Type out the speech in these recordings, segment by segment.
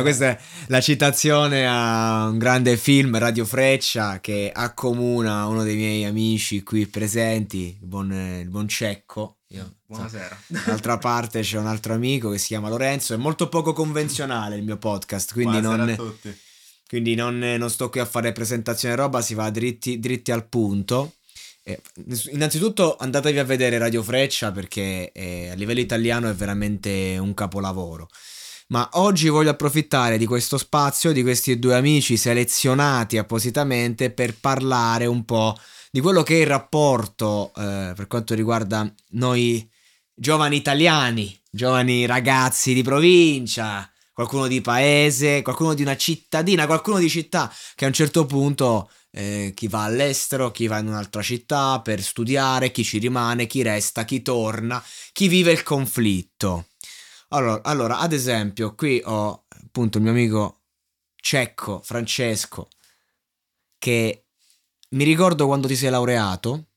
Questa è la citazione a un grande film Radio Freccia che accomuna uno dei miei amici qui presenti, il buon, il buon Cecco. Io, Buonasera. D'altra parte c'è un altro amico che si chiama Lorenzo, è molto poco convenzionale il mio podcast, quindi, Buonasera non, a tutti. quindi non, non sto qui a fare presentazione roba, si va dritti, dritti al punto. Eh, innanzitutto andatevi a vedere Radio Freccia perché eh, a livello italiano è veramente un capolavoro. Ma oggi voglio approfittare di questo spazio, di questi due amici selezionati appositamente per parlare un po' di quello che è il rapporto eh, per quanto riguarda noi giovani italiani, giovani ragazzi di provincia, qualcuno di paese, qualcuno di una cittadina, qualcuno di città che a un certo punto eh, chi va all'estero, chi va in un'altra città per studiare, chi ci rimane, chi resta, chi torna, chi vive il conflitto. Allora, allora, ad esempio, qui ho appunto il mio amico cecco Francesco che mi ricordo quando ti sei laureato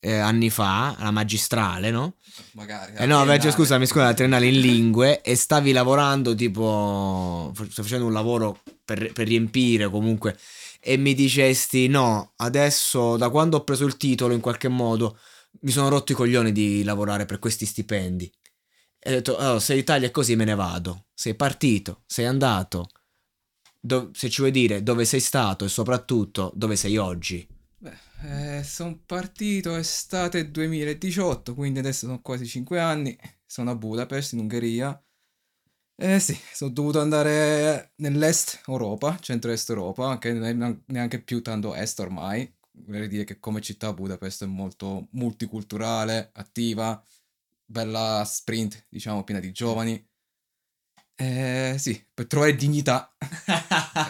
eh, anni fa, alla magistrale, no? Magari. Eh no, invece, scusami, scusa, la triennale in lingue e stavi lavorando tipo, stai facendo un lavoro per, per riempire comunque e mi dicesti no, adesso da quando ho preso il titolo in qualche modo mi sono rotto i coglioni di lavorare per questi stipendi. E ho detto, oh, se l'Italia è così me ne vado. Sei partito, sei andato. Do- se ci vuoi dire dove sei stato e soprattutto dove sei oggi. Eh, sono partito estate 2018, quindi adesso sono quasi 5 anni. Sono a Budapest, in Ungheria. Eh sì, sono dovuto andare nell'est Europa, centro-est Europa, che non è neanche più tanto est ormai. Vorrei dire che come città Budapest è molto multiculturale, attiva, bella sprint, diciamo, piena di giovani. Eh sì, per trovare dignità,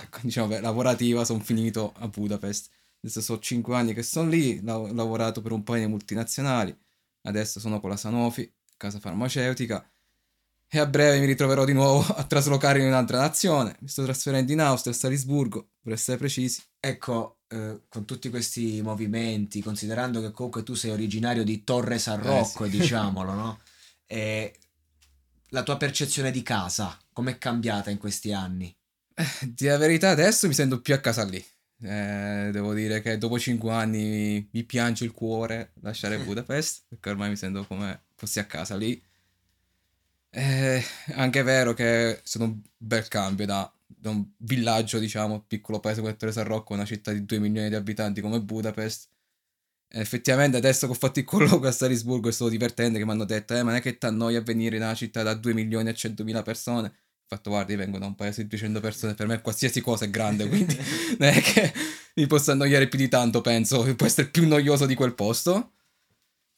ecco, diciamo, beh, lavorativa, sono finito a Budapest. Adesso sono 5 anni che sono lì, ho lavorato per un paio di multinazionali, adesso sono con la Sanofi, casa farmaceutica, e a breve mi ritroverò di nuovo a traslocare in un'altra nazione. Mi sto trasferendo in Austria, a Salisburgo, per essere precisi. Ecco, eh, con tutti questi movimenti, considerando che comunque tu sei originario di Torre San Rocco, Eh, sì. diciamolo, no? E la tua percezione di casa, com'è cambiata in questi anni? Di la verità adesso mi sento più a casa lì. Eh, devo dire che dopo 5 anni mi piange il cuore lasciare Budapest, perché ormai mi sento come fossi a casa lì. Eh, anche è vero che stato un bel cambio da, da un villaggio, diciamo, piccolo paese come Torre San Rocco, una città di 2 milioni di abitanti come Budapest. Eh, effettivamente adesso che ho fatto il colloquio a Salisburgo è stato divertente che mi hanno detto, eh, ma non è che ti annoia a venire in una città da 2 milioni e 100 mila persone? Ho fatto, guardi, vengo da un paese di 200 persone, per me qualsiasi cosa è grande, quindi non è che mi possa annoiare più di tanto, penso, può essere più noioso di quel posto.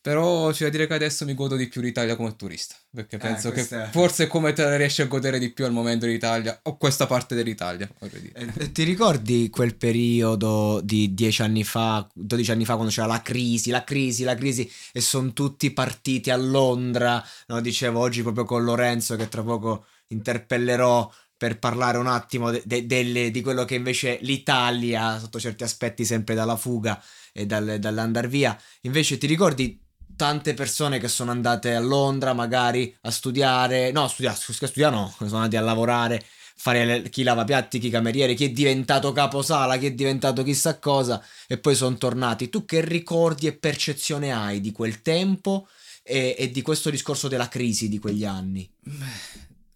Però c'è da dire che adesso mi godo di più l'Italia come turista, perché penso che questa è- forse come te la riesci a godere di più al momento l'Italia, o questa parte dell'Italia, dire. E- e ti ricordi quel periodo di dieci anni fa, 12 anni fa, quando c'era la crisi, la crisi, la crisi, e sono tutti partiti a Londra? No, dicevo oggi proprio con Lorenzo che tra poco interpellerò per parlare un attimo de- de- delle- di quello che invece l'Italia, sotto certi aspetti, sempre dalla fuga e dal- dall'andar via. Invece ti ricordi tante persone che sono andate a Londra magari a studiare, no, a studiare, scusa, studiare no, sono andati a lavorare, fare le- chi lava piatti, chi cameriere, chi è diventato caposala, chi è diventato chissà cosa e poi sono tornati. Tu che ricordi e percezione hai di quel tempo e, e di questo discorso della crisi di quegli anni?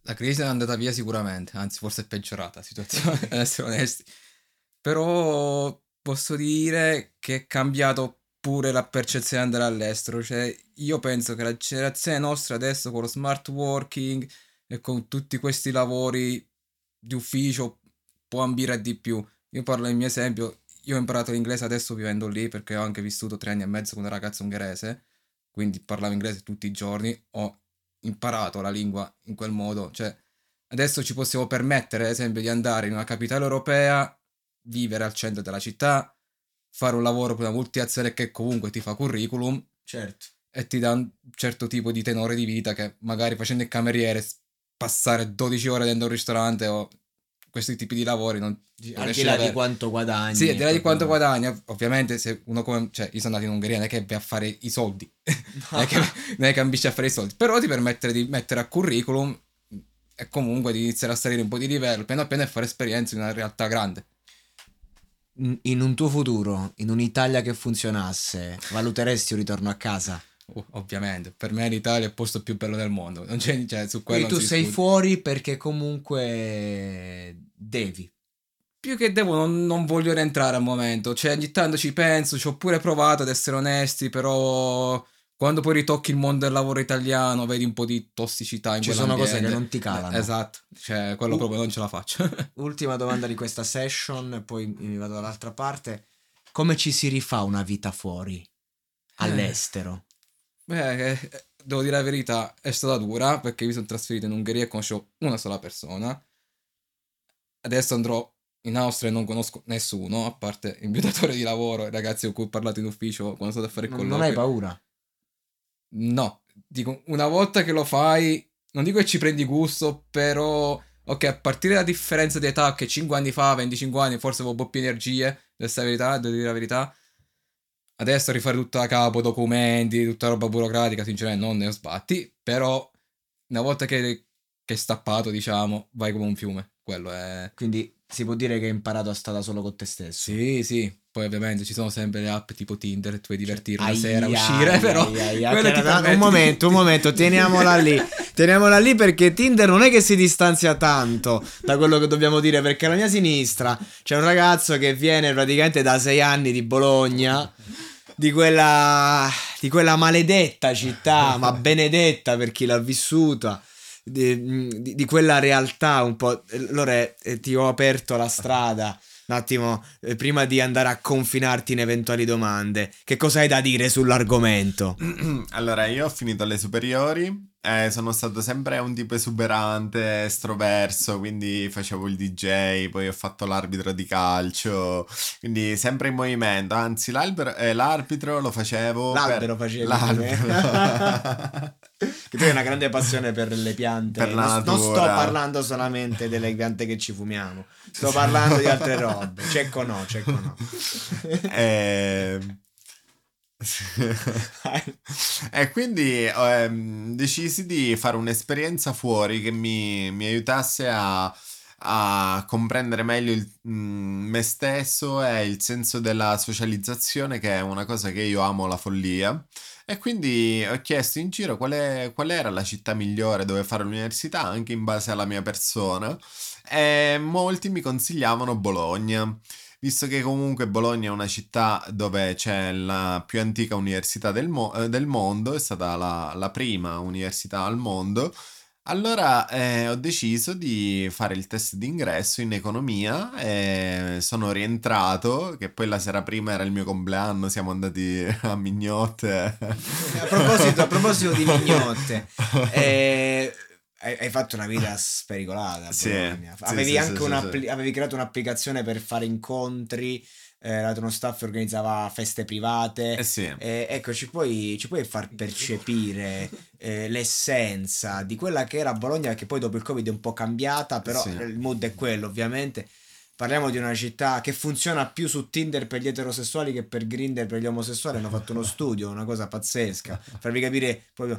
La crisi è andata via sicuramente, anzi forse è peggiorata la situazione, ad essere onesti. Però posso dire che è cambiato pure la percezione di andare all'estero. Cioè, io penso che la generazione nostra adesso con lo smart working e con tutti questi lavori di ufficio può ambire di più. Io parlo del mio esempio, io ho imparato l'inglese adesso vivendo lì perché ho anche vissuto tre anni e mezzo con una ragazza ungherese, quindi parlavo inglese tutti i giorni, ho imparato la lingua in quel modo, cioè adesso ci possiamo permettere ad esempio di andare in una capitale europea, vivere al centro della città, fare un lavoro per una multinazionale che comunque ti fa curriculum Certo. e ti dà un certo tipo di tenore di vita che magari facendo il cameriere passare 12 ore dentro un ristorante o questi tipi di lavori non Al di là di quanto guadagni. Sì, al di là di quanto guadagna, ovviamente se uno come... Cioè, io sono andato in Ungheria, non è che vai a fare i soldi, non è che, non è che ambisci a fare i soldi, però ti permette di mettere a curriculum e comunque di iniziare a salire un po' di livello, piano piano e fare esperienza in una realtà grande. In- un tuo futuro, in un'Italia che funzionasse, valuteresti un ritorno a casa? Oh, ovviamente, per me l'Italia è il posto più bello del mondo, non c'è, cioè, su quello Quindi tu sei discute. fuori perché comunque devi. Più che devo, non, non voglio rientrare al momento. Cioè, ogni tanto ci penso, ci ho pure provato ad essere onesti, però quando poi ritocchi il mondo del lavoro italiano, vedi un po' di tossicità in Ci sono cose che non ti calano. Eh, Esatto, cioè, quello Uh. proprio non ce la faccio. Ultima domanda di questa session, poi mi vado dall'altra parte. Come ci si rifà una vita fuori? All'estero? Beh, eh, devo dire la verità, è stata dura perché mi sono trasferito in Ungheria e conosco una sola persona. Adesso andrò in Austria e non conosco nessuno, a parte il mio datore di lavoro e i ragazzi con cui ho parlato in ufficio quando sono stato a fare il colloquio. non hai paura? No, dico, una volta che lo fai, non dico che ci prendi gusto, però, ok, a partire dalla differenza di età, che 5 anni fa, 25 anni, forse avevo un po' più energie, devo la verità, devo dire la verità. Adesso rifare tutto da capo, documenti, tutta roba burocratica, sinceramente non ne ho sbatti, però una volta che, che è stappato, diciamo, vai come un fiume, quello è... Quindi si può dire che hai imparato a stare solo con te stesso? Sì, sì, poi ovviamente ci sono sempre le app tipo Tinder, tu puoi divertirti Ai, sera, uscire, però... ai, ai, ai, quello che ti era- permette un momento, un momento, teniamola lì. Teniamola lì perché Tinder non è che si distanzia tanto da quello che dobbiamo dire. Perché alla mia sinistra c'è un ragazzo che viene praticamente da sei anni di Bologna. Di quella, di quella maledetta città, ma benedetta per chi l'ha vissuta. Di, di- di quella realtà un po'. Lore, eh, ti ho aperto la strada. Un attimo, eh, prima di andare a confinarti in eventuali domande, che cosa hai da dire sull'argomento? Allora, io ho finito le superiori, eh, sono stato sempre un tipo esuberante, estroverso, quindi facevo il DJ, poi ho fatto l'arbitro di calcio, quindi sempre in movimento, anzi l'albero- eh, l'arbitro lo facevo... per- L'albero facevi L'albero. Che tu hai una grande passione per le piante. Per la non, non sto parlando solamente delle piante che ci fumiamo, sto parlando di altre robe. Cecco no, cecco no. Eh, e quindi ehm, decisi di fare un'esperienza fuori che mi, mi aiutasse a, a comprendere meglio il- mm, me stesso e il senso della socializzazione, che è una cosa che io amo la follia. E quindi ho chiesto in giro qual, è- qual era la città migliore dove fare l'università, anche in base alla mia persona. E molti mi consigliavano Bologna. Visto che comunque Bologna è una città dove c'è la più antica università del, mo- del mondo, è stata la, la prima università al mondo, allora eh, ho deciso di fare il test d'ingresso in economia e sono rientrato, che poi la sera prima era il mio compleanno, siamo andati a Mignotte. A proposito, a proposito di mignotte, eh, hai, fatto una vita spericolata. Sì, Avevi sì, anche sì, sì. avevi creato un'applicazione per fare incontri eh, l'altro staff organizzava feste private. Eh sì. Eh, ecco, ci puoi, ci puoi far percepire eh, l'essenza di quella che era Bologna, che poi dopo il Covid è un po' cambiata, però Sì. il mood è quello, ovviamente. Parliamo di una città che funziona più su Tinder per gli eterosessuali che per Grindr per gli omosessuali. Hanno fatto uno studio, una cosa pazzesca. Farvi capire proprio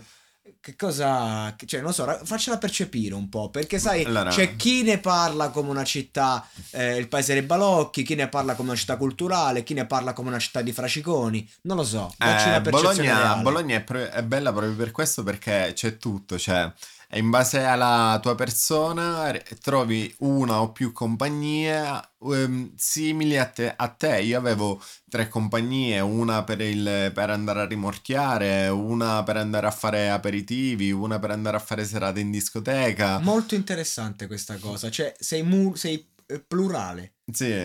che cosa. Cioè, non so, faccela percepire un po'. Perché sai, Allora- c'è chi ne parla come una città, eh, il paese dei balocchi, chi ne parla come una città culturale, chi ne parla come una città di fraciconi. Non lo so. Eh, Bologna. Bologna è, pro- è bella proprio per questo perché c'è tutto, cioè e in base alla tua persona trovi una o più compagnie ehm, simili a te, a te. Io avevo tre compagnie, una per, il, per andare a rimorchiare, una per andare a fare aperitivi, una per andare a fare serate in discoteca. Molto interessante questa cosa. Cioè, sei, mu- sei eh, plurale. Sì,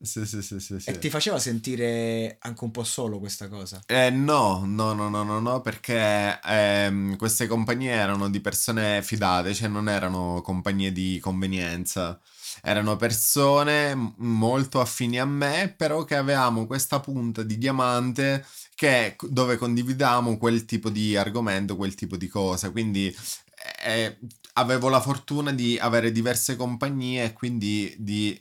sì, sì, sì, sì, sì. E ti faceva sentire anche un po' solo questa cosa. Eh, no, no, no, no, no, no, perché ehm, queste compagnie erano di persone fidate, cioè non erano compagnie di convenienza, erano persone molto affini a me, però che avevamo questa punta di diamante che, dove condividavamo quel tipo di argomento, quel tipo di cosa, quindi eh, avevo la fortuna di avere diverse compagnie e quindi di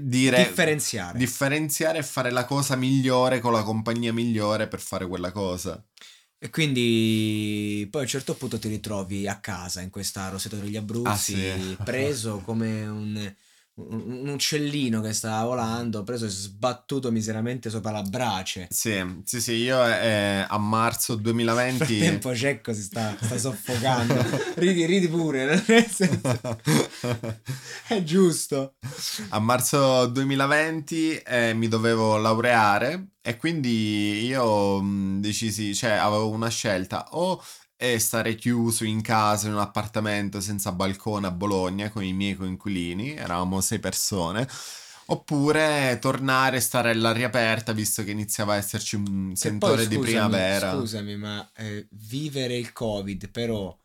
dire Differenziare. differenziare e fare la cosa migliore con la compagnia migliore per fare quella cosa. E quindi poi a un certo punto ti ritrovi a casa in questa Roseto degli Abruzzi, Ah, sì. preso come un, un- uccellino che stava volando, preso e sbattuto miseramente sopra la brace. Sì, sì, sì, io eh, a marzo Nel 2020... frattempo Cecco si sta, sta soffocando. ridi, ridi pure, nel senso, è giusto. A marzo 2020 eh, mi dovevo laureare e quindi io mh, decisi, cioè avevo una scelta o eh, stare chiuso in casa in un appartamento senza balcone a Bologna con i miei coinquilini, eravamo sei persone, oppure tornare e stare all'aria aperta visto che iniziava a esserci un Che sentore poi, di scusami, primavera. Scusami, ma eh, vivere il Covid però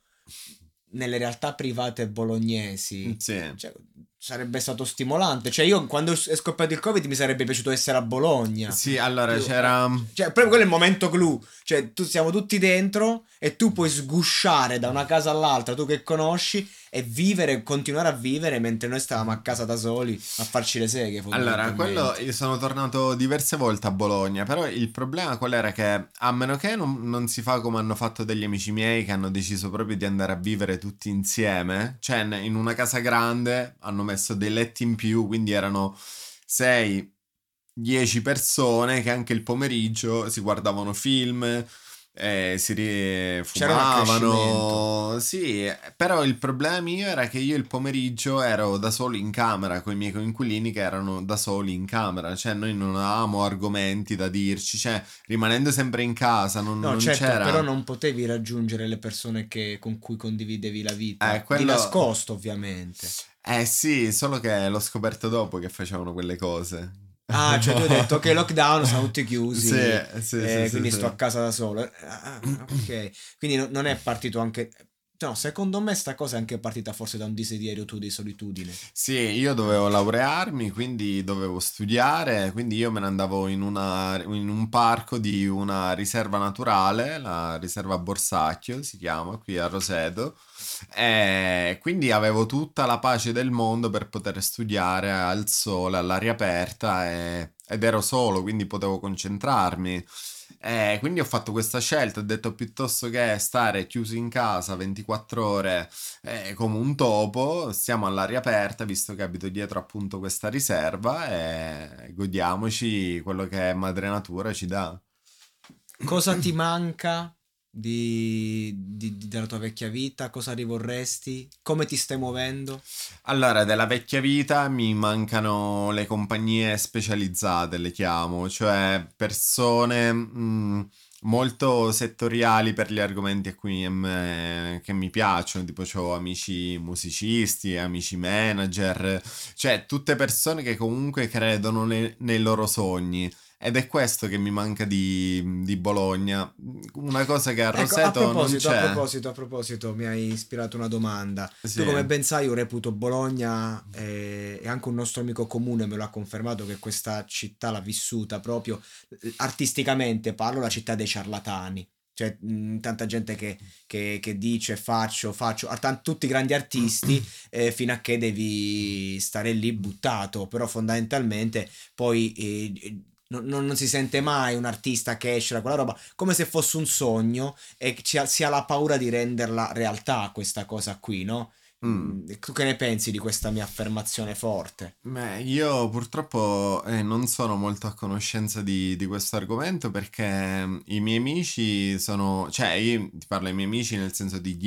nelle realtà private bolognesi Sì. cioè, sarebbe stato stimolante. Cioè, io quando è scoppiato il Covid mi sarebbe piaciuto essere a Bologna. Sì, allora Più- c'era... Cioè, proprio quello è il momento clou. Cioè, tu siamo tutti dentro e tu puoi sgusciare da una casa all'altra, tu che conosci, e vivere, continuare a vivere mentre noi stavamo a casa da soli a farci le seghe. Allora, quello io sono tornato diverse volte a Bologna, però il problema qual era che a meno che non, non si fa come hanno fatto degli amici miei che hanno deciso proprio di andare a vivere tutti insieme, cioè in una casa grande hanno messo dei letti in più, quindi erano 6 10 persone che anche il pomeriggio si guardavano film, eh, si ri- C'era un fumavano. Sì, però il problema mio era che io il pomeriggio ero da solo in camera con i miei coinquilini che erano da soli in camera, cioè noi non avevamo argomenti da dirci, cioè rimanendo sempre in casa non, No, non certo, c'era... però non potevi raggiungere le persone che- con cui condividevi la vita. Eh, quello- Di nascosto, ovviamente. Eh sì, solo che l'ho scoperto dopo che facevano quelle cose. Ah, cioè tu hai detto che lockdown sono tutti chiusi. Sì, sì, eh, sì, quindi sto a casa da solo. Ah, ok. Quindi no- non è partito anche. No, secondo me sta cosa è anche partita forse da un desiderio tu di solitudine. Sì, io dovevo laurearmi, quindi dovevo studiare, quindi io me ne andavo in, una- in un parco di una riserva naturale, la riserva Borsacchio si chiama, qui a Roseto, e quindi avevo tutta la pace del mondo per poter studiare al sole, all'aria aperta e- ed ero solo, quindi potevo concentrarmi. E quindi ho fatto questa scelta, ho detto piuttosto che stare chiuso in casa 24 ore eh, come un topo, stiamo all'aria aperta, visto che abito dietro appunto questa riserva e godiamoci quello che Madre Natura ci dà. Cosa ti manca di, di- della tua vecchia vita? Cosa rivorresti? Come ti stai muovendo? Allora, della vecchia vita mi mancano le compagnie specializzate, le chiamo, cioè persone mh, molto settoriali per gli argomenti a cui me- che mi piacciono, tipo ho amici musicisti, amici manager, cioè tutte persone che comunque credono ne- nei loro sogni. Ed è questo che mi manca di, di Bologna. Una cosa che a Ecco, a Roseto non proposito, c'è. a proposito, a proposito, mi hai ispirato una domanda. Sì. Tu come ben sai, io reputo Bologna eh, e anche un nostro amico comune me lo ha confermato che questa città l'ha vissuta proprio eh, artisticamente, parlo la città dei ciarlatani. Cioè, mh, tanta gente che, che- che dice faccio, faccio, tan- tutti grandi artisti eh, fino a che devi stare lì buttato, però fondamentalmente poi eh, non, non- non si sente mai un artista che esce da quella roba come se fosse un sogno e ci ha- si ha la paura di renderla realtà questa cosa qui, no? Mm. Tu che ne pensi di questa mia affermazione forte? Beh, io purtroppo eh, non sono molto a conoscenza di, di questo argomento perché mm, i miei amici sono, cioè io ti parlo ai miei amici nel senso di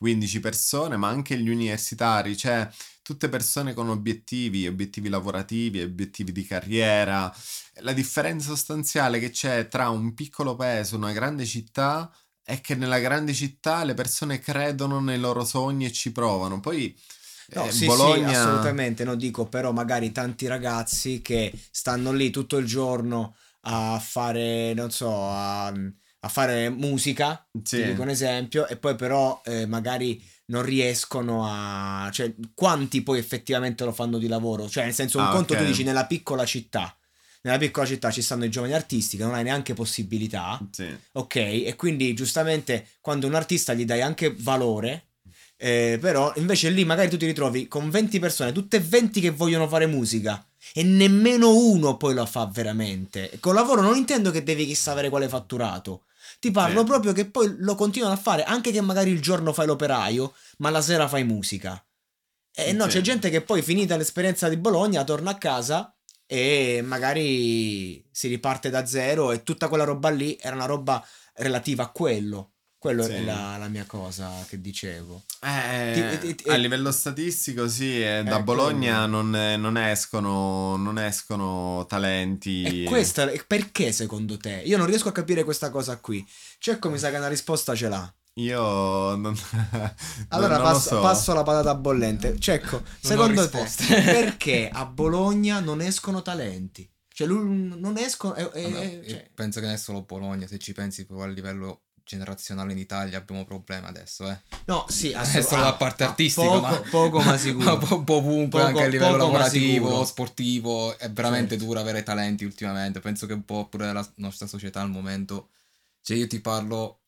10-15 persone, ma anche gli universitari, cioè tutte persone con obiettivi, obiettivi lavorativi, obiettivi di carriera. La differenza sostanziale che c'è tra un piccolo paese e una grande città è che nella grande città le persone credono nei loro sogni e ci provano. Poi No, eh, sì, Bologna... sì, assolutamente, no, dico però magari tanti ragazzi che stanno lì tutto il giorno a fare, non so, a, a fare musica, Sì. ti dico un esempio, e poi però eh, magari non riescono a... cioè quanti poi effettivamente lo fanno di lavoro? Cioè nel senso un Ah, conto ok. tu dici nella piccola città, nella piccola città ci stanno i giovani artisti che non hai neanche possibilità, Sì. Ok, e quindi giustamente quando un artista gli dai anche valore, eh, però invece lì magari tu ti ritrovi con 20 persone, tutte e 20 che vogliono fare musica e nemmeno uno poi lo fa veramente. Con lavoro non intendo che devi chissà avere quale fatturato. Ti parlo Sì. proprio che poi lo continuano a fare, anche che magari il giorno fai l'operaio, ma la sera fai musica. E no, Sì. c'è gente che poi finita l'esperienza di Bologna torna a casa e magari si riparte da zero e tutta quella roba lì era una roba relativa a quello. Quello Sì. è la, la mia cosa che dicevo. Eh, Ti- ti- a eh, livello statistico, sì, eh, da Eh, Bologna non, eh, non escono, non escono talenti. E questa, perché secondo te? Io non riesco a capire questa cosa qui. Cecco mi sa che una risposta ce l'ha. Io non, Allora non passo, so. passo la patata bollente. Cecco, secondo te perché a Bologna non escono talenti? Cioè, non escono. e- e- Vabbè, io cioè, penso che non è solo Bologna, se ci pensi proprio a livello generazionale in Italia abbiamo problemi adesso, eh. no, sì, È solo ah, la parte ah, artistica, poco, ma... poco ma sicuro. ma po- ovunque, Poco- anche a livello lavorativo, sportivo, è veramente Certo. duro avere talenti ultimamente. Penso che un po' pure la nostra società al momento. Cioè, io ti parlo,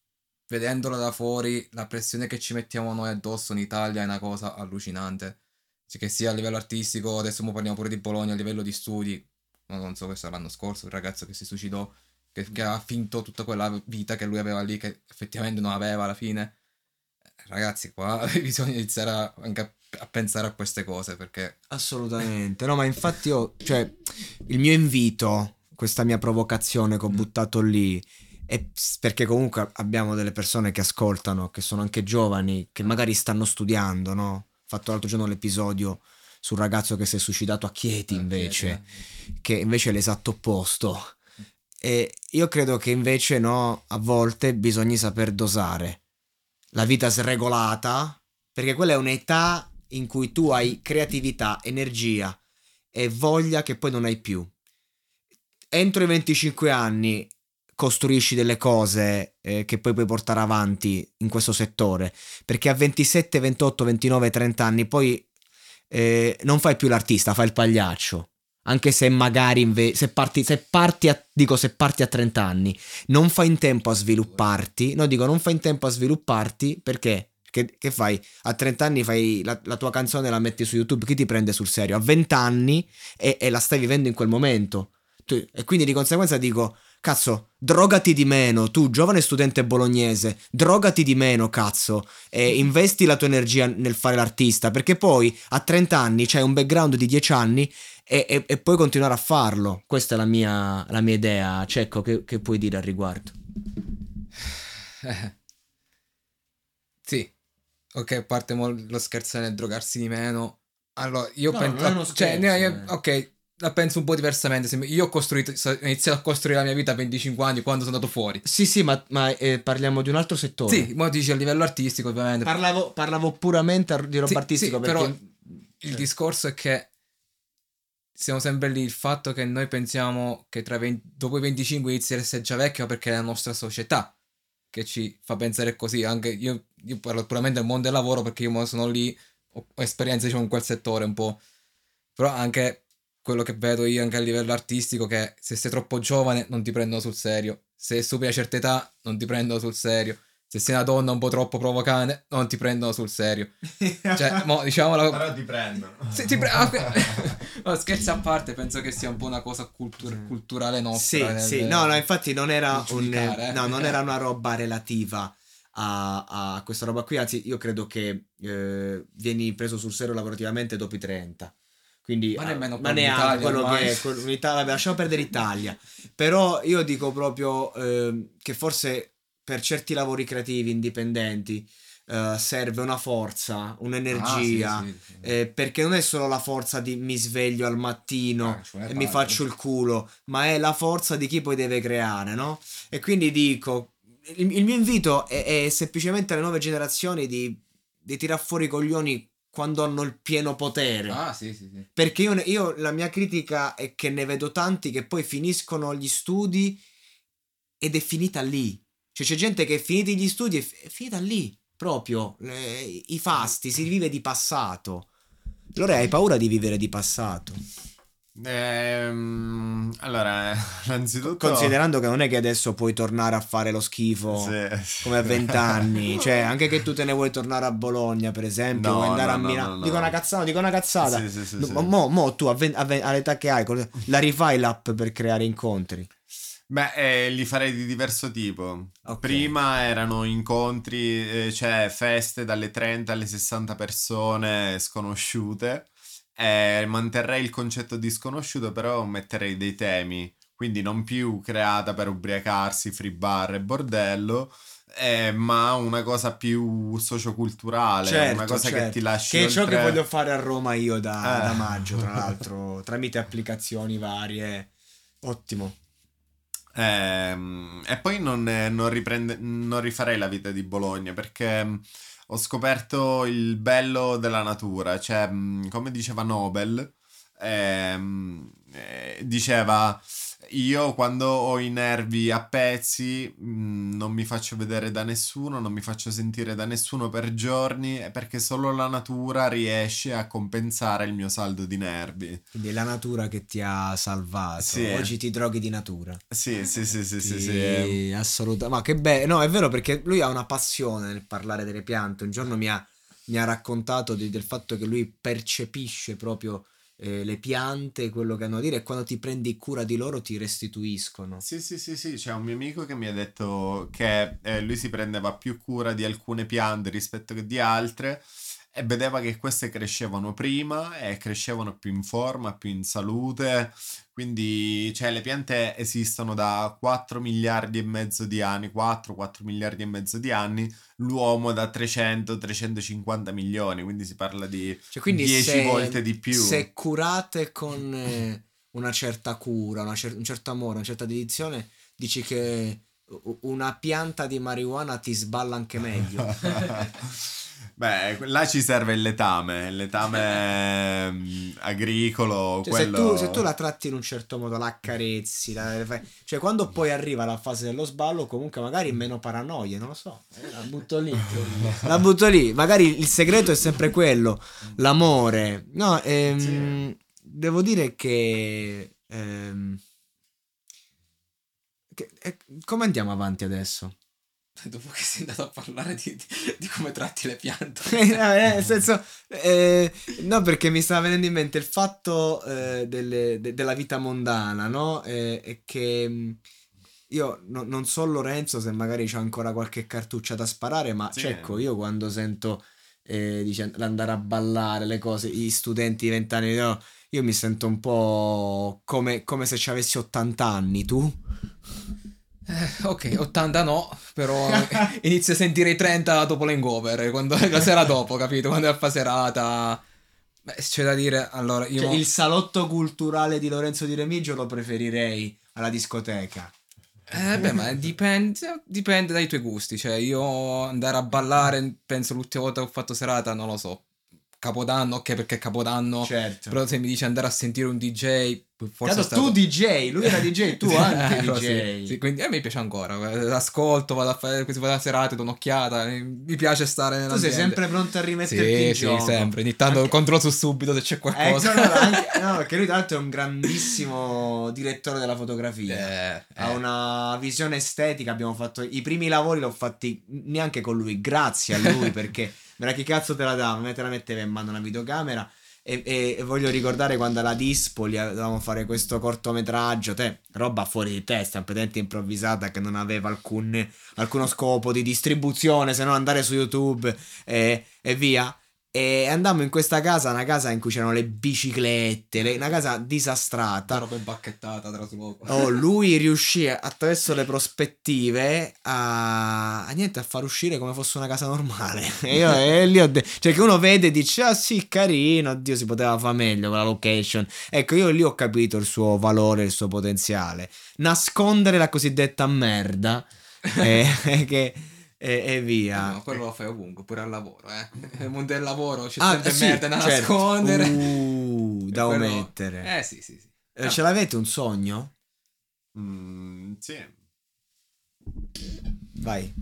vedendola da fuori, la pressione che ci mettiamo noi addosso in Italia è una cosa allucinante. Cioè, che sia a livello artistico, adesso mo parliamo pure di Bologna, a livello di studi. Non so, questo è l'anno scorso, il ragazzo che si suicidò, che, che ha finto tutta quella vita che lui aveva lì, che effettivamente non aveva alla fine. Eh, Ragazzi, qua bisogna iniziare a- anche a, a pensare a queste cose perché Assolutamente, no, ma infatti io, cioè, il mio invito, questa mia provocazione che ho Mm. buttato lì, è perché comunque abbiamo delle persone che ascoltano, che sono anche giovani, che magari stanno studiando, no? Ho fatto l'altro giorno l'episodio sul ragazzo che si è suicidato a Chieti invece, che invece è l'esatto opposto. E io credo che invece no, a volte bisogna saper dosare la vita sregolata, perché quella è un'età in cui tu hai creatività, energia e voglia che poi non hai più. Entro i 25 anni costruisci delle cose eh, che poi puoi portare avanti in questo settore, perché a 27, 28, 29, 30 anni poi eh, non fai più l'artista, fai il pagliaccio. Anche se magari inve- se parti, se parti a, dico se parti a 30 anni, non fai in tempo a svilupparti. No, dico non fai in tempo a svilupparti perché? Che, che fai? A 30 anni fai la, la tua canzone la metti su YouTube, chi ti prende sul serio? A 20 anni e, e la stai vivendo in quel momento. Tu- e quindi di conseguenza dico, cazzo, drogati di meno, tu giovane studente bolognese, drogati di meno, cazzo, e investi la tua energia nel fare l'artista, perché poi a 30 anni c'hai un background di 10 anni e, e- e puoi continuare a farlo. Questa è la mia, la mia idea, Cecco, che, che puoi dire al riguardo? Eh. Sì, ok, a parte mo lo scherzare nel drogarsi di meno. Allora, io No, penso. cioè, scherzo, no, io- eh. ok, la penso un po' diversamente. Io ho ho iniziato a costruire la mia vita a 25 anni quando sono andato fuori. Sì, sì, ma, ma, eh, parliamo di un altro settore. Sì, mo dici a livello artistico, ovviamente. Parlavo, parlavo puramente di roba Sì, artistica sì, perché... però il discorso è che siamo sempre lì il fatto che noi pensiamo che tra i 20 dopo i 25 inizi a essere già vecchio perché è la nostra società che ci fa pensare così. Anche io, io parlo puramente del mondo del lavoro perché io sono lì, ho, ho esperienza diciamo, in quel settore un po'. Però anche quello che vedo io anche a livello artistico che se sei troppo giovane non ti prendono sul serio. Se superi una certa età non ti prendono sul serio se sei una donna un po' troppo provocante, non ti prendono sul serio. Cioè, mo, diciamo la... Però ti prendono. Sì, ti pre... Ah, no, scherzi a parte, penso che sia un po' una cosa cultur- culturale nostra. Sì, nel... sì, no, no, infatti non era, un, eh. no, non era una roba relativa a, a, questa roba qui, anzi io credo che eh, vieni preso sul serio lavorativamente dopo i 30. Quindi, ma nemmeno ma neanche quello ormai. che è l'Italia, lasciamo perdere l'Italia. Però io dico proprio eh, che forse per certi lavori creativi indipendenti uh, serve una forza, un'energia, ah, sì, sì, sì. Eh, perché non è solo la forza di mi sveglio al mattino ah, cioè e mi faccio il culo, ma è la forza di chi poi deve creare, no? E quindi dico, il, il mio invito è, è, semplicemente alle nuove generazioni di, di tirar fuori i coglioni quando hanno il pieno potere. Ah, sì, sì, sì. Perché io, io, la mia critica è che ne vedo tanti che poi finiscono gli studi ed è finita lì. Cioè c'è gente che finiti gli studi è, è finita lì, proprio, le, i fasti, si vive di passato. Allora hai paura di vivere di passato? Ehm, allora, innanzitutto... Considerando che non è che adesso puoi tornare a fare lo schifo sì. come a vent'anni, cioè anche che tu te ne vuoi tornare a Bologna, per esempio, no, vuoi andare no, a Milano. No, dico una cazzata, dico una cazzata. Sì, sì, mo, mo, tu a ven- all'età che hai, la rifai l'app per creare incontri? Beh, eh, li farei di diverso tipo. Okay. Prima erano incontri, eh, cioè feste dalle 30 alle 60 persone sconosciute. Eh, manterrei il concetto di sconosciuto, però metterei dei temi. Quindi non più creata per ubriacarsi, free bar e bordello, eh, ma una cosa più socioculturale, certo, una cosa certo. che ti lasci. Che è ciò che voglio fare a Roma io da, eh. da maggio, tra l'altro, tramite applicazioni varie. Ottimo. Ehm, e poi non, non, riprende, non rifarei la vita di Bologna perché ho scoperto il bello della natura, cioè mm, come diceva Nobel, ehm, eh, diceva io quando ho i nervi a pezzi mh, mm, non mi faccio vedere da nessuno, non mi faccio sentire da nessuno per giorni perché solo la natura riesce a compensare il mio saldo di nervi. Quindi è la natura che ti ha salvato. Sì. Oggi ti droghi di natura. Sì, sì, sì, sì, sì, sì. Assolutamente. Ma che bello. No, è vero perché lui ha una passione nel parlare delle piante. Un giorno mi ha, mi ha raccontato di, del fatto che lui percepisce proprio eh, le piante, quello che hanno da dire e quando ti prendi cura di loro ti restituiscono. Sì, sì, sì, sì, c'è un mio amico che mi ha detto che eh, lui si prendeva più cura di alcune piante rispetto che di altre e vedeva che queste crescevano prima e crescevano più in forma, più in salute. Quindi, cioè, le piante esistono da 4 miliardi e mezzo di anni, 4-4 miliardi e mezzo di anni, l'uomo da 300-350 milioni, quindi si parla di cioè, 10 se, volte di più. Se curate con eh, una certa cura, una cer- un certo amore, una certa dedizione, dici che una pianta di marijuana ti sballa anche meglio. Beh, là ci serve il letame, il letame mm, agricolo. Cioè, quello... se, tu, se, tu, la tratti in un certo modo, la accarezzi, la cioè quando poi arriva la fase dello sballo, comunque magari meno paranoie, non lo so. Eh, la butto lì. la butto lì. Magari il segreto è sempre quello, l'amore. No, ehm, sì. devo dire che... Ehm, che eh, come andiamo avanti adesso? dopo che sei andato a parlare di, di, di come tratti le piante. Eh, eh, nel senso, eh, no, perché mi stava venendo in mente il fatto eh, delle, de, della vita mondana, no? E eh, che mm, io no, non so Lorenzo se magari c'è ancora qualche cartuccia da sparare, ma sì. Cecco, io quando sento eh, dice, l'andare a ballare, le cose, i studenti di vent'anni, no, io mi sento un po' come, come se ci avessi 80 anni, tu? Eh, ok, 80 no, però inizio a sentire i 30 dopo l'hangover, quando, la sera dopo, capito? Quando è a fa serata. Beh, c'è da dire, allora io... Cioè, il salotto culturale di Lorenzo di Remigio lo preferirei alla discoteca. Eh beh, ma dipende, dipende dai tuoi gusti, cioè io andare a ballare, penso l'ultima volta che ho fatto serata, non lo so, Capodanno, ok perché è Capodanno, Certo. però se mi dici andare a sentire un DJ, forse Tanto stato... tu DJ, lui era DJ, tu Sì, anche ero, DJ. sì, sì, quindi a me piace ancora. eh, Ascolto, vado a fare a serate, do un'occhiata. eh, Mi piace stare Tu nell'ambiente. sei sempre pronto a rimetterti in Sì, sì, gioco. sempre. Ogni tanto Anche- controllo subito se c'è qualcosa. No, no, anche- no, perché lui tra l'altro è un grandissimo direttore della fotografia. Eh, Ha eh. una visione estetica. Abbiamo fatto i primi lavori, l'ho fatti neanche con lui, grazie a lui perché me la chi cazzo te la dava? Me te la metteva in mano una videocamera. E, e- e voglio ricordare quando alla Dispoli dovevamo fare questo cortometraggio, te, roba fuori di testa, completamente improvvisata che non aveva alcun, alcuno scopo di distribuzione se non andare su YouTube e, e via. E andammo in questa casa, una casa in cui c'erano le biciclette, le- una casa disastrata. roba impacchettata tra poco. Oh, lui riuscì attraverso le prospettive a, a niente a far uscire come fosse una casa normale. E io e lì ho de- cioè che uno vede e dice "Ah sì, carino, oddio, si poteva fare meglio quella location". Ecco, io lì ho capito il suo valore, il suo potenziale. Nascondere la cosiddetta merda e, che e, e via. No, quello lo fai ovunque, pure al lavoro, eh. Nel mondo del lavoro c'è Ah, sempre sì, merda da certo. nascondere. Uh, da Quello- omettere. Eh sì, sì, sì. Eh, Ce l'avete un sogno? Mm, sì. Vai.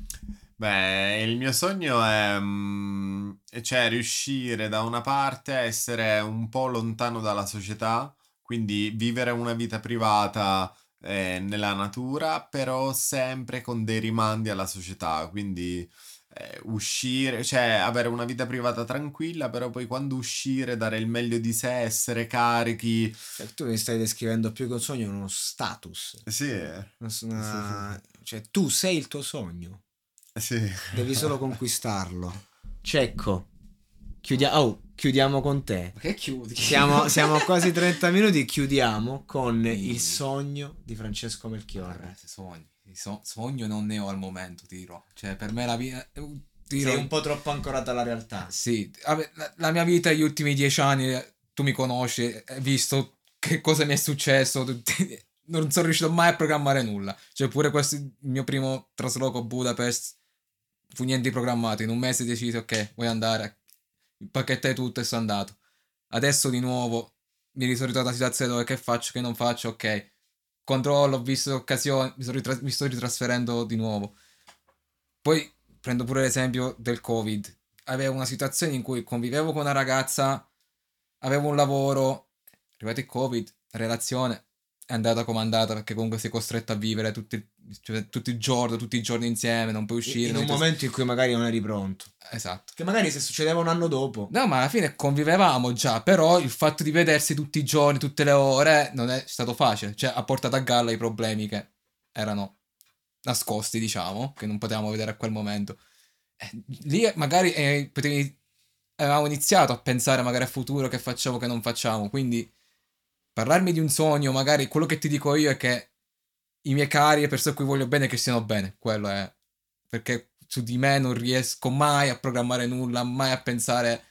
Beh, il mio sogno è mm, cioè, riuscire da una parte a essere un po' lontano dalla società, quindi vivere una vita privata eh, nella natura, però sempre con dei rimandi alla società, quindi eh, uscire, cioè avere una vita privata tranquilla, però poi quando uscire dare il meglio di sé, essere carichi. Cioè, tu mi stai descrivendo più che un sogno, uno status. Sì, Una- Cioè, tu sei il tuo sogno. sì. Devi solo conquistarlo. Cecco. Chiudia- oh, chiudiamo con te. Ma che chiudi? Siamo, siamo a quasi 30 minuti. Chiudiamo con il sogno di Francesco Melchiorre. se sogni. So- sogno non ne ho al momento, ti dirò. Cioè, per me la vita... eh, ti Sei un po' troppo ancorato alla realtà. Sì, la, la mia vita negli ultimi dieci anni, eh, tu mi conosci, hai visto che cosa mi è successo, tutti- non sono riuscito mai a programmare nulla. Cioè pure questo, il mio primo trasloco a Budapest, fu niente programmato, in un mese decisi, ok, vuoi andare, pacchettai tutto e sono andato. Adesso di nuovo mi sono ritrovato in una situazione dove che faccio, che non faccio, ok, controllo, ho visto l'occasione, mi, sono ritra- mi sto ritrasferendo di nuovo. Poi prendo pure l'esempio del Covid. Avevo una situazione in cui convivevo con una ragazza, avevo un lavoro, è arrivato il Covid, la relazione è andata come è andata perché comunque sei costretto a vivere tutti, cioè, tutti i giorni, tutti i giorni insieme, non puoi uscire. In un momento in cui magari non eri pronto. Esatto. Che magari se succedeva un anno dopo. No, ma alla fine convivevamo già, però il fatto di vedersi tutti i giorni, tutte le ore, non è stato facile. Cioè, ha portato a galla i problemi che erano nascosti, diciamo, che non potevamo vedere a quel momento. Eh, lì magari eh, potevi- avevamo iniziato a pensare magari al futuro che facciamo, che non facciamo, quindi parlarmi di un sogno, magari quello che ti dico io è che i miei cari e persone a cui voglio bene che stiano bene, quello è perché su di me non riesco mai a programmare nulla, mai a pensare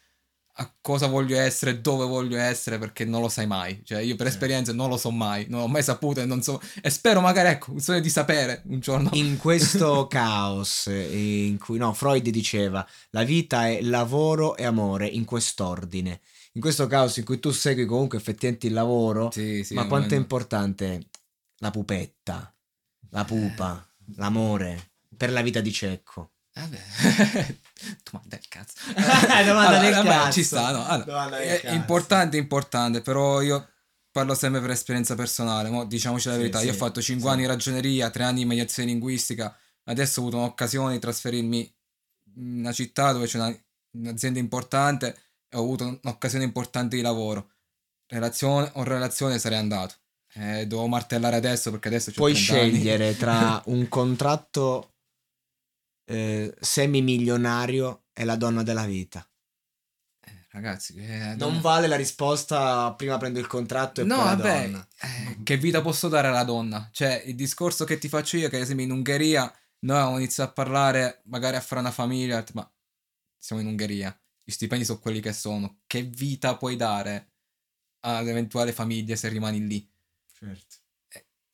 a cosa voglio essere, dove voglio essere, perché non lo sai mai. Cioè, io per esperienza non lo so mai, non ho mai saputo e non so. E spero magari, ecco, un sogno di sapere un giorno. In questo caos eh, in cui no, Freud diceva la vita è lavoro e amore in quest'ordine. In questo caos in cui tu segui comunque effettivamente il lavoro, Sì, sì, ma quanto è importante la pupetta, la pupa, l'amore per la vita di Cecco. Vabbè, domanda del cazzo. Domanda del vabbè, cazzo. Ci sta, no? Allora, è cazzo. importante, importante, però io parlo sempre per esperienza personale. Mo, diciamoci la Sì, verità, io ho sì, fatto 5 sì. anni di ragioneria, 3 anni di mediazione linguistica, adesso ho avuto un'occasione di trasferirmi in una città dove c'è una- un'azienda importante ho avuto un'occasione importante di lavoro. Relazione o relazione sarei andato. Eh, devo martellare adesso perché adesso Puoi 30 anni. scegliere tra un contratto eh, semimilionario e la donna della vita. Eh, ragazzi, eh, Non vale la risposta prima prendo il contratto e No, poi la vabbè, donna. eh, che vita posso dare alla donna? Cioè, il discorso che ti faccio io, che ad esempio in Ungheria noi avevamo iniziato a parlare, magari a fare una famiglia, ma siamo in Ungheria, gli stipendi sono quelli che sono, che vita puoi dare ad eventuali famiglie se rimani lì? Certo.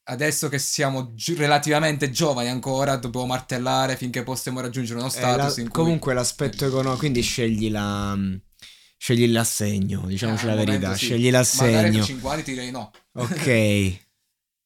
Adesso che siamo gi- relativamente giovani ancora, dobbiamo martellare finché possiamo raggiungere uno Eh, status la- in cui... Comunque l'aspetto economico, quindi scegli la, scegli l'assegno, diciamoci Eh, la verità, sì. scegli Magari l'assegno. 5 anni ti direi no. Ok.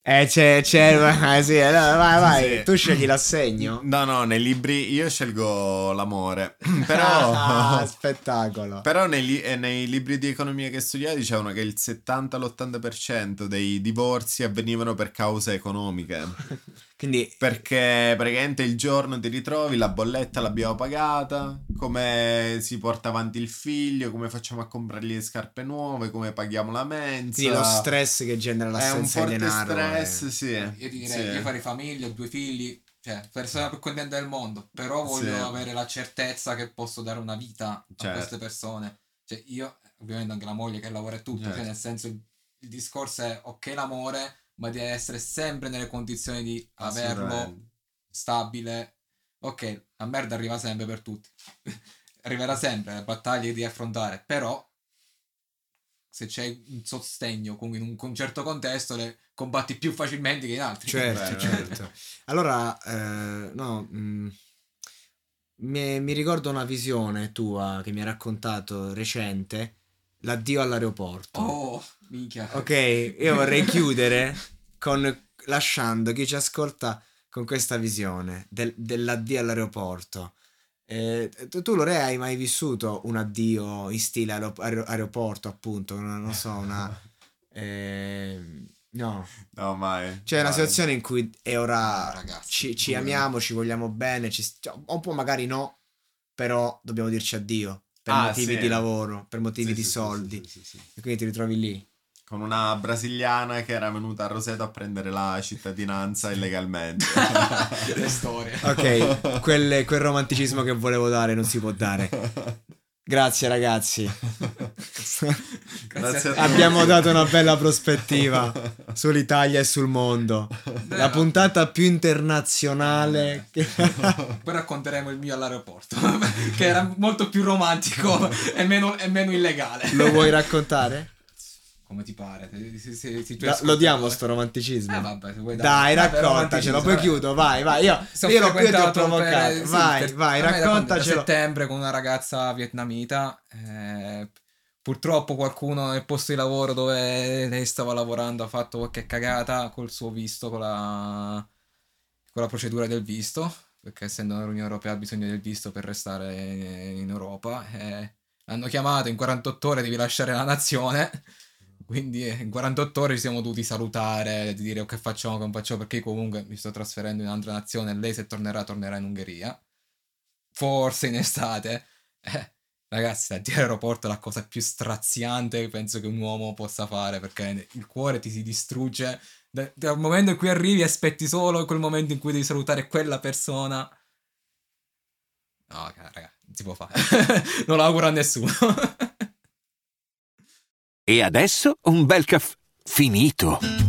Eh, c'è, c'è, vai, sì, eh, vai, vai, Sì. tu scegli l'assegno. No, no, nei libri io scelgo l'amore. Però, Ah, spettacolo. però nei, eh, nei libri di economia che studiai dicevano che il 70-80% dei divorzi avvenivano per cause economiche. Quindi Perché praticamente il giorno ti ritrovi, la bolletta l'abbiamo pagata, come si porta avanti il figlio, come facciamo a comprargli le scarpe nuove, come paghiamo la mensa. Quindi lo stress che genera è un l'assenza di forte denaro. stress, eh. sì. Io ti direi, sì. io farei famiglia, ho due figli, cioè, persona più contenta del mondo, però voglio Sì. avere la certezza che posso dare una vita a Certo. queste persone. Cioè, io, ovviamente anche la moglie che lavora e tutto, cioè, Certo. nel senso, il, il discorso è ok l'amore, ma deve essere sempre nelle condizioni di averlo stabile. Ok, la merda arriva sempre per tutti. Arriverà sempre, le battaglie di affrontare, però se c'è un sostegno, comunque in un certo contesto, le combatti più facilmente che in altri. Certo, Vero, certo. Allora, eh, no, mm, mi, mi ricordo una visione tua che mi hai raccontato recente, l'addio all'aeroporto. Oh, minchia. Ok, io vorrei chiudere con lasciando chi ci ascolta con questa visione del- dell'addio all'aeroporto. Eh, tu, Lore, hai mai vissuto un addio in stile aero- aero- aeroporto, appunto? Non, non so, una... eh, no, No, mai. c'è una mai. situazione in cui è ora, ragazzi, ci, ci amiamo, ci vogliamo bene, ci, cioè, un po' magari no, però dobbiamo dirci addio per Ah, motivi sì. di lavoro, per motivi Sì, di sì, soldi. E quindi ti ritrovi lì. Con una brasiliana che era venuta a Roseto a prendere la cittadinanza illegalmente. Le storie. Ok, quel, quel romanticismo che volevo dare non si può dare. Grazie ragazzi. Grazie a te. Abbiamo dato una bella prospettiva sull'Italia e sul mondo. La puntata più internazionale. che- Poi racconteremo il mio all'aeroporto, che era molto più romantico e meno, e meno illegale. Lo vuoi raccontare? Come ti pare? Se- se- se- Da- lo diamo sto romanticismo. Eh, vabbè, Dai. Vabbè, raccontacelo, poi chiudo. Vai, vai. Io, Sto io, l'ho- io ti ho provocato. per- sì, vai, per- vai, a raccontacelo. settembre con una ragazza vietnamita. eh, purtroppo qualcuno nel posto di lavoro dove lei stava lavorando ha fatto qualche cagata col suo visto, con la, con la procedura del visto. Perché essendo nell'Unione Europea ha bisogno del visto per restare in Europa. eh, l'hanno chiamato in 48 ore, devi lasciare la nazione. Quindi eh, in 48 ore ci siamo dovuti salutare, di dire "Oh, che facciamo, che non facciamo, perché comunque mi sto trasferendo in un'altra nazione, lei se tornerà, tornerà in Ungheria. Forse in estate. Eh, ragazzi, l'addio all'aeroporto è la cosa più straziante che penso che un uomo possa fare, perché il cuore ti si distrugge. Da- Dal momento in cui arrivi aspetti solo quel momento in cui devi salutare quella persona. No, raga, non si può fare. non lo auguro a nessuno. E adesso un bel caffè finito.